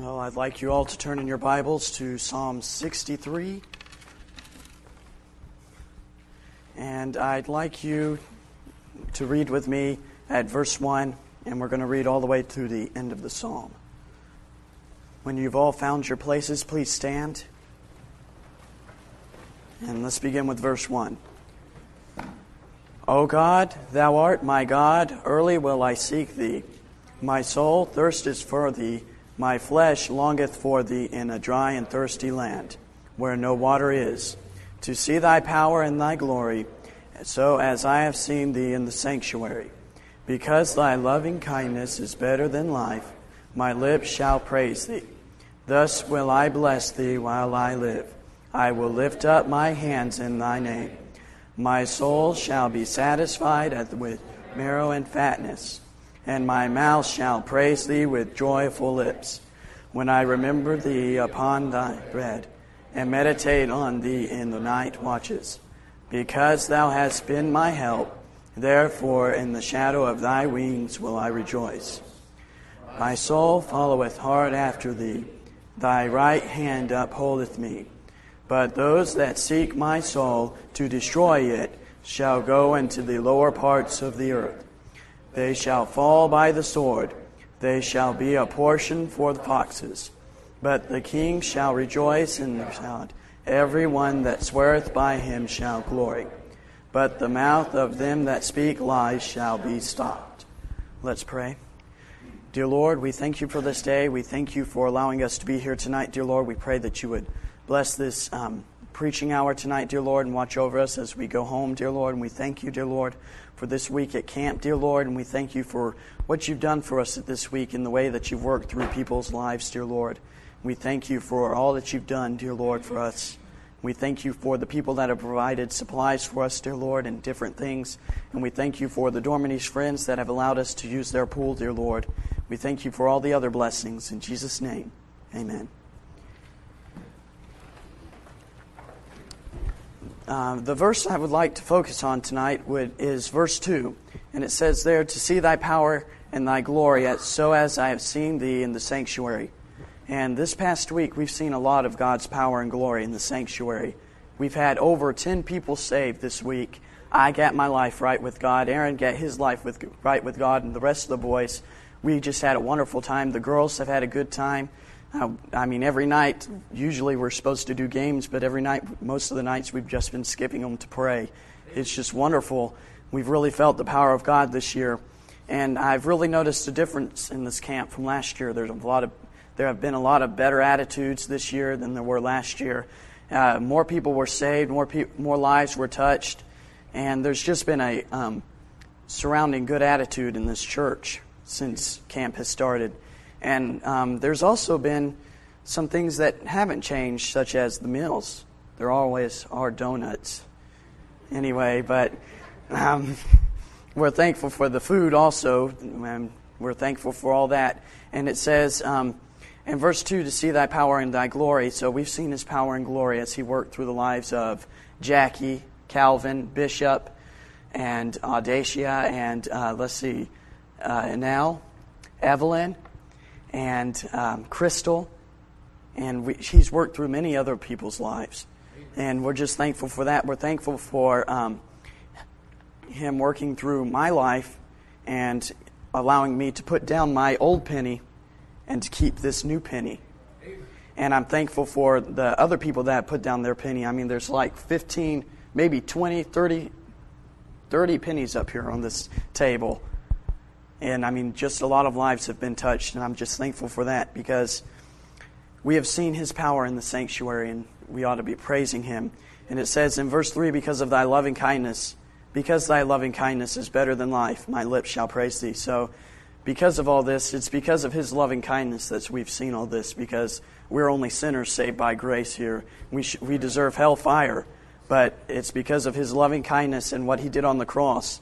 Well, I'd like you all to turn in your Bibles to Psalm 63. And I'd like you to read with me at verse 1, and we're going to read all the way to the end of the psalm. When you've all found your places, please stand. And let's begin with verse 1. O God, thou art my God, early will I seek thee. My soul thirsteth for thee my flesh longeth for thee in a dry and thirsty land, where no water is, to see thy power and thy glory, so as I have seen thee in the sanctuary. Because thy loving kindness is better than life, my lips shall praise thee. Thus will I bless thee while I live. I will lift up my hands in thy name. My soul shall be satisfied with marrow and fatness and my mouth shall praise thee with joyful lips. When I remember thee upon thy bread, and meditate on thee in the night watches. Because thou hast been my help, therefore in the shadow of thy wings will I rejoice. My soul followeth hard after thee, thy right hand upholdeth me. But those that seek my soul to destroy it shall go into the lower parts of the earth. They shall fall by the sword. They shall be a portion for the foxes. But the king shall rejoice in God. Every one that sweareth by him shall glory. But the mouth of them that speak lies shall be stopped. Let's pray. Dear Lord, we thank you for this day. We thank you for allowing us to be here tonight, dear Lord. We pray that you would bless this um, preaching hour tonight, dear Lord, and watch over us as we go home, dear Lord. And we thank you, dear Lord, for this week at camp, dear Lord, and we thank you for what you've done for us this week in the way that you've worked through people's lives, dear Lord. We thank you for all that you've done, dear Lord, for us. We thank you for the people that have provided supplies for us, dear Lord, and different things. And we thank you for the Dorminish friends that have allowed us to use their pool, dear Lord. We thank you for all the other blessings. In Jesus' name, amen. Uh, the verse I would like to focus on tonight would, is verse 2. And it says there, To see thy power and thy glory, so as I have seen thee in the sanctuary. And this past week, we've seen a lot of God's power and glory in the sanctuary. We've had over 10 people saved this week. I got my life right with God. Aaron got his life with, right with God, and the rest of the boys. We just had a wonderful time. The girls have had a good time. Uh, I mean, every night, usually we're supposed to do games, but every night, most of the nights, we've just been skipping them to pray. It's just wonderful. We've really felt the power of God this year. And I've really noticed a difference in this camp from last year. There's a lot of, there have been a lot of better attitudes this year than there were last year. Uh, more people were saved, more, pe- more lives were touched, and there's just been a um, surrounding good attitude in this church since camp has started. And um, there's also been some things that haven't changed, such as the meals. There always are donuts. Anyway, but um, we're thankful for the food also. And we're thankful for all that. And it says um, in verse 2 to see thy power and thy glory. So we've seen his power and glory as he worked through the lives of Jackie, Calvin, Bishop, and Audacia, and uh, let's see, uh, Enel, Evelyn, and um, Crystal, and we, she's worked through many other people's lives. And we're just thankful for that. We're thankful for um, him working through my life and allowing me to put down my old penny and to keep this new penny. And I'm thankful for the other people that put down their penny. I mean, there's like 15, maybe 20, 30, 30 pennies up here on this table. And I mean, just a lot of lives have been touched, and I'm just thankful for that because we have seen his power in the sanctuary, and we ought to be praising him. And it says in verse 3 Because of thy loving kindness, because thy loving kindness is better than life, my lips shall praise thee. So, because of all this, it's because of his loving kindness that we've seen all this, because we're only sinners saved by grace here. We, sh- we deserve hellfire, but it's because of his loving kindness and what he did on the cross.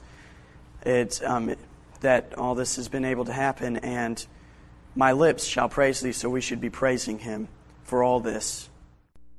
It's, um, that all this has been able to happen, and my lips shall praise thee, so we should be praising him for all this.